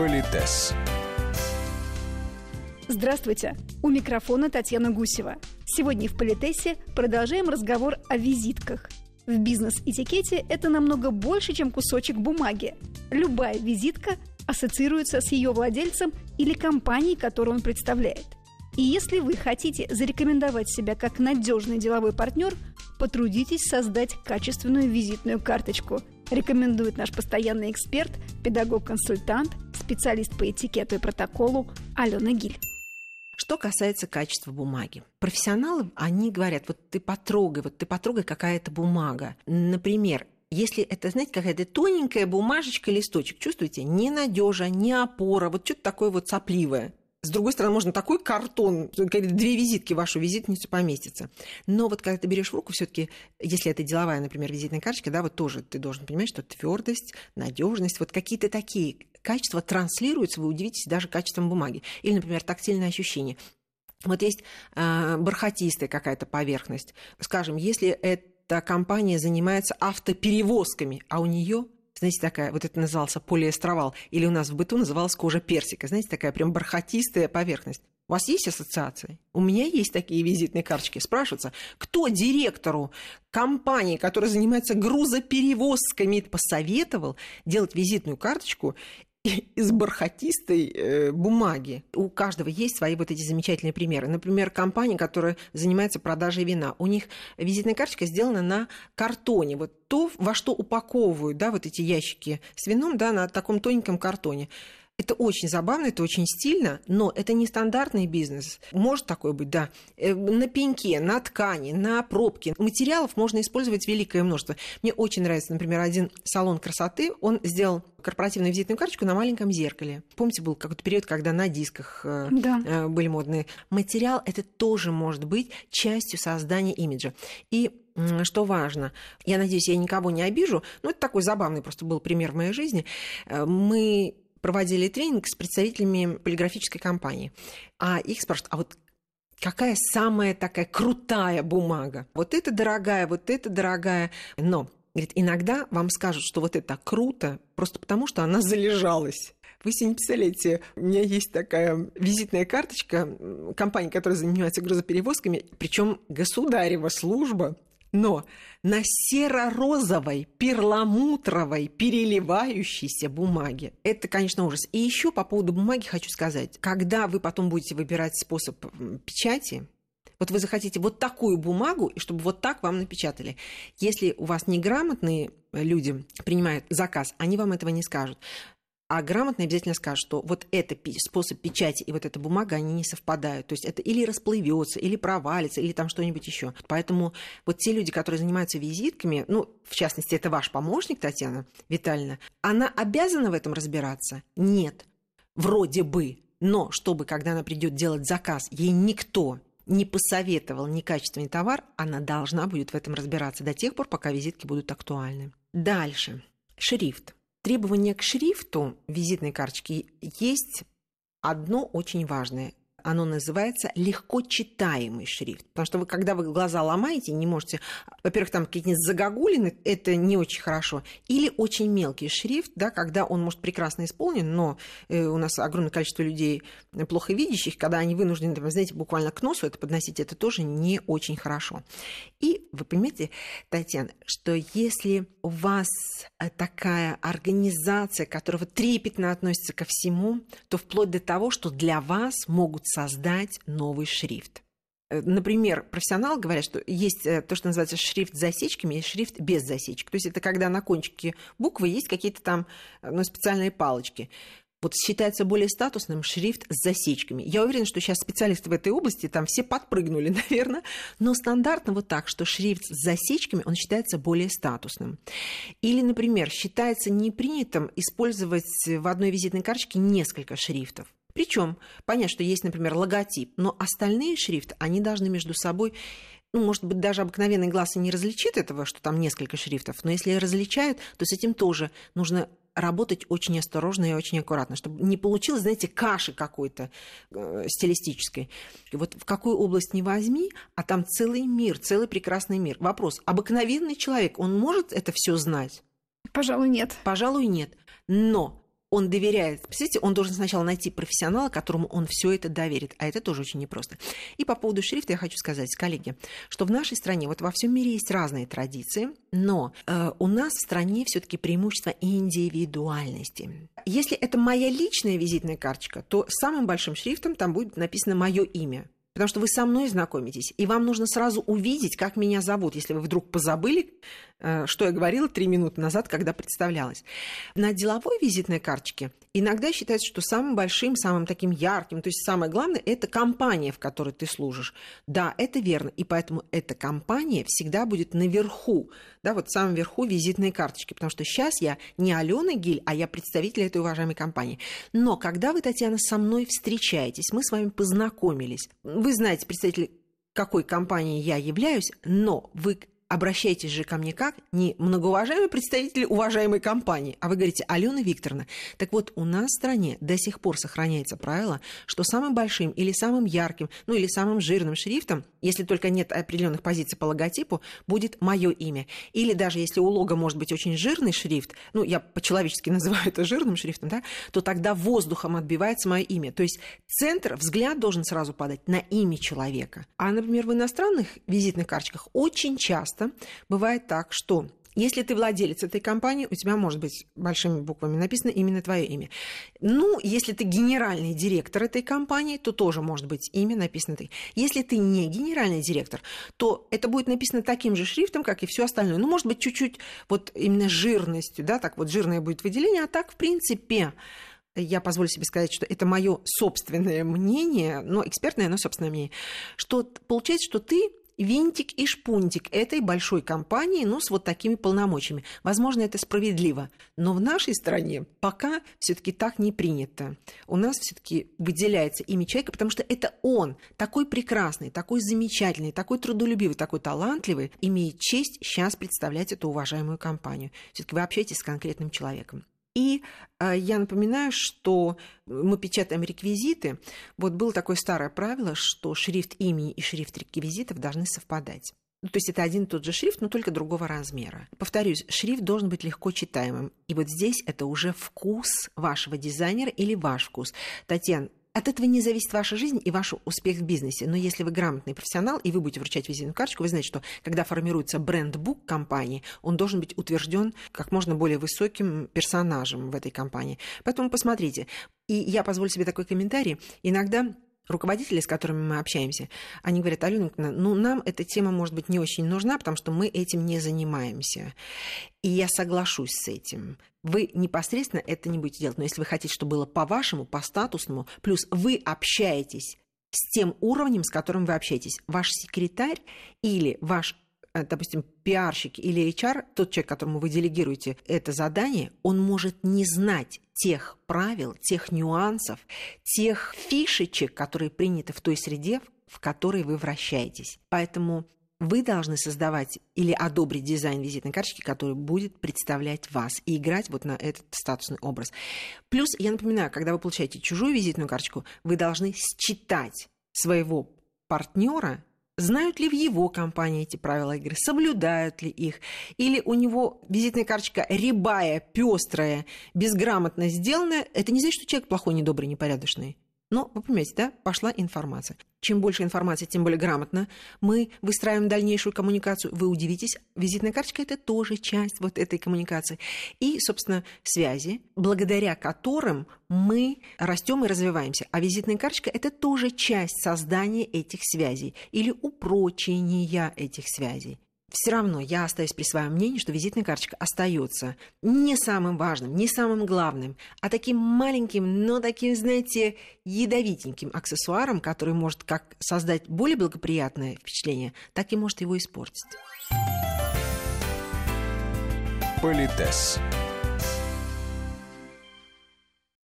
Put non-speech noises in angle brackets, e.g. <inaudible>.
Политес. Здравствуйте! У микрофона Татьяна Гусева. Сегодня в Политесе продолжаем разговор о визитках. В бизнес-этикете это намного больше, чем кусочек бумаги. Любая визитка ассоциируется с ее владельцем или компанией, которую он представляет. И если вы хотите зарекомендовать себя как надежный деловой партнер, потрудитесь создать качественную визитную карточку, рекомендует наш постоянный эксперт, педагог-консультант, специалист по этикету и протоколу Алена Гиль. Что касается качества бумаги. Профессионалы, они говорят, вот ты потрогай, вот ты потрогай, какая это бумага. Например, если это, знаете, какая-то тоненькая бумажечка, листочек, чувствуете, не надежа, не опора, вот что-то такое вот сопливое. С другой стороны, можно такой картон, две визитки вашу визитницу поместится. Но вот когда ты берешь в руку, все-таки, если это деловая, например, визитная карточка, да, вот тоже ты должен понимать, что твердость, надежность, вот какие-то такие качества транслируются, вы удивитесь даже качеством бумаги. Или, например, тактильное ощущение. Вот есть э, бархатистая какая-то поверхность. Скажем, если эта компания занимается автоперевозками, а у нее знаете, такая, вот это назывался полиэстровал, или у нас в быту называлась кожа персика, знаете, такая прям бархатистая поверхность. У вас есть ассоциации? У меня есть такие визитные карточки. Спрашивается, кто директору компании, которая занимается грузоперевозками, посоветовал делать визитную карточку <laughs> из бархатистой э, бумаги. У каждого есть свои вот эти замечательные примеры. Например, компания, которая занимается продажей вина. У них визитная карточка сделана на картоне. Вот то, во что упаковывают да, вот эти ящики с вином да, на таком тоненьком картоне. Это очень забавно, это очень стильно, но это не стандартный бизнес. Может такое быть, да. Э, на пеньке, на ткани, на пробке. Материалов можно использовать великое множество. Мне очень нравится, например, один салон красоты. Он сделал корпоративную визитную карточку на маленьком зеркале. Помните, был какой-то период, когда на дисках э, да. Э, были модные. Материал это тоже может быть частью создания имиджа. И что важно, я надеюсь, я никого не обижу, но это такой забавный просто был пример в моей жизни. Мы проводили тренинг с представителями полиграфической компании. А их спрашивают, а вот какая самая такая крутая бумага? Вот это дорогая, вот это дорогая. Но Говорит, иногда вам скажут, что вот это круто, просто потому что она залежалась. Вы себе не представляете, у меня есть такая визитная карточка компании, которая занимается грузоперевозками, причем государева служба но на серо-розовой, перламутровой, переливающейся бумаге. Это, конечно, ужас. И еще по поводу бумаги хочу сказать. Когда вы потом будете выбирать способ печати, вот вы захотите вот такую бумагу, и чтобы вот так вам напечатали. Если у вас неграмотные люди принимают заказ, они вам этого не скажут а грамотно обязательно скажет, что вот этот способ печати и вот эта бумага, они не совпадают. То есть это или расплывется, или провалится, или там что-нибудь еще. Поэтому вот те люди, которые занимаются визитками, ну, в частности, это ваш помощник, Татьяна Витальевна, она обязана в этом разбираться? Нет. Вроде бы. Но чтобы, когда она придет делать заказ, ей никто не посоветовал некачественный товар, она должна будет в этом разбираться до тех пор, пока визитки будут актуальны. Дальше. Шрифт требования к шрифту визитной карточки есть одно очень важное оно называется легко читаемый шрифт. Потому что вы, когда вы глаза ломаете, не можете... Во-первых, там какие-нибудь загогулины, это не очень хорошо. Или очень мелкий шрифт, да, когда он может прекрасно исполнен, но э, у нас огромное количество людей плохо видящих, когда они вынуждены, там, знаете, буквально к носу это подносить, это тоже не очень хорошо. И вы понимаете, Татьяна, что если у вас э, такая организация, которая трепетно относится ко всему, то вплоть до того, что для вас могут создать новый шрифт. Э, например, профессионалы говорят, что есть э, то, что называется шрифт с засечками, есть шрифт без засечек. То есть это когда на кончике буквы есть какие-то там э, ну, специальные палочки. Вот считается более статусным шрифт с засечками. Я уверена, что сейчас специалисты в этой области там все подпрыгнули, <laughs> наверное. Но стандартно вот так, что шрифт с засечками, он считается более статусным. Или, например, считается непринятым использовать в одной визитной карточке несколько шрифтов. Причем понятно, что есть, например, логотип, но остальные шрифты, они должны между собой ну, может быть, даже обыкновенный глаз и не различит этого, что там несколько шрифтов, но если различают, то с этим тоже нужно работать очень осторожно и очень аккуратно, чтобы не получилось, знаете, каши какой-то э, стилистической. И вот в какую область не возьми, а там целый мир, целый прекрасный мир. Вопрос, обыкновенный человек, он может это все знать? Пожалуй, нет. Пожалуй, нет. Но он доверяет. Представляете, он должен сначала найти профессионала, которому он все это доверит. А это тоже очень непросто. И по поводу шрифта я хочу сказать, коллеги, что в нашей стране, вот во всем мире есть разные традиции, но э, у нас в стране все-таки преимущество индивидуальности. Если это моя личная визитная карточка, то самым большим шрифтом там будет написано мое имя потому что вы со мной знакомитесь, и вам нужно сразу увидеть, как меня зовут, если вы вдруг позабыли, что я говорила три минуты назад, когда представлялась. На деловой визитной карточке иногда считается, что самым большим, самым таким ярким, то есть самое главное, это компания, в которой ты служишь. Да, это верно, и поэтому эта компания всегда будет наверху, да, вот в самом верху визитной карточки, потому что сейчас я не Алена Гиль, а я представитель этой уважаемой компании. Но когда вы, Татьяна, со мной встречаетесь, мы с вами познакомились, вы знаете, представитель какой компании я являюсь, но вы обращайтесь же ко мне как не многоуважаемый представитель уважаемой компании, а вы говорите Алена Викторовна. Так вот, у нас в стране до сих пор сохраняется правило, что самым большим или самым ярким, ну или самым жирным шрифтом, если только нет определенных позиций по логотипу, будет мое имя. Или даже если у лога может быть очень жирный шрифт, ну я по-человечески <laughs> называю это жирным шрифтом, да, то тогда воздухом отбивается мое имя. То есть центр, взгляд должен сразу падать на имя человека. А, например, в иностранных визитных карточках очень часто часто бывает так, что если ты владелец этой компании, у тебя может быть большими буквами написано именно твое имя. Ну, если ты генеральный директор этой компании, то тоже может быть имя написано ты. Если ты не генеральный директор, то это будет написано таким же шрифтом, как и все остальное. Ну, может быть, чуть-чуть вот именно жирностью, да, так вот жирное будет выделение, а так, в принципе, я позволю себе сказать, что это мое собственное мнение, но экспертное, но собственное мнение, что получается, что ты винтик и шпунтик этой большой компании, ну, с вот такими полномочиями. Возможно, это справедливо, но в нашей стране пока все таки так не принято. У нас все таки выделяется имя человека, потому что это он, такой прекрасный, такой замечательный, такой трудолюбивый, такой талантливый, имеет честь сейчас представлять эту уважаемую компанию. все таки вы общаетесь с конкретным человеком. И э, я напоминаю, что мы печатаем реквизиты. Вот было такое старое правило, что шрифт имени и шрифт реквизитов должны совпадать. Ну, то есть это один и тот же шрифт, но только другого размера. Повторюсь, шрифт должен быть легко читаемым. И вот здесь это уже вкус вашего дизайнера или ваш вкус. Татьяна, от этого не зависит ваша жизнь и ваш успех в бизнесе. Но если вы грамотный профессионал и вы будете вручать визитную карточку, вы знаете, что когда формируется бренд-бук компании, он должен быть утвержден как можно более высоким персонажем в этой компании. Поэтому посмотрите. И я позволю себе такой комментарий. Иногда руководители, с которыми мы общаемся, они говорят, Алена, ну нам эта тема может быть не очень нужна, потому что мы этим не занимаемся. И я соглашусь с этим. Вы непосредственно это не будете делать, но если вы хотите, чтобы было по-вашему, по-статусному, плюс вы общаетесь с тем уровнем, с которым вы общаетесь. Ваш секретарь или ваш допустим, пиарщик или HR, тот человек, которому вы делегируете это задание, он может не знать тех правил, тех нюансов, тех фишечек, которые приняты в той среде, в которой вы вращаетесь. Поэтому вы должны создавать или одобрить дизайн визитной карточки, который будет представлять вас и играть вот на этот статусный образ. Плюс, я напоминаю, когда вы получаете чужую визитную карточку, вы должны считать своего партнера Знают ли в его компании эти правила игры, соблюдают ли их, или у него визитная карточка рябая, пестрая, безграмотно сделанная, это не значит, что человек плохой, недобрый, непорядочный. Но, вы понимаете, да, пошла информация. Чем больше информации, тем более грамотно мы выстраиваем дальнейшую коммуникацию. Вы удивитесь, визитная карточка – это тоже часть вот этой коммуникации. И, собственно, связи, благодаря которым мы растем и развиваемся. А визитная карточка – это тоже часть создания этих связей или упрочения этих связей все равно я остаюсь при своем мнении, что визитная карточка остается не самым важным, не самым главным, а таким маленьким, но таким, знаете, ядовитеньким аксессуаром, который может как создать более благоприятное впечатление, так и может его испортить. Политес.